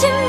to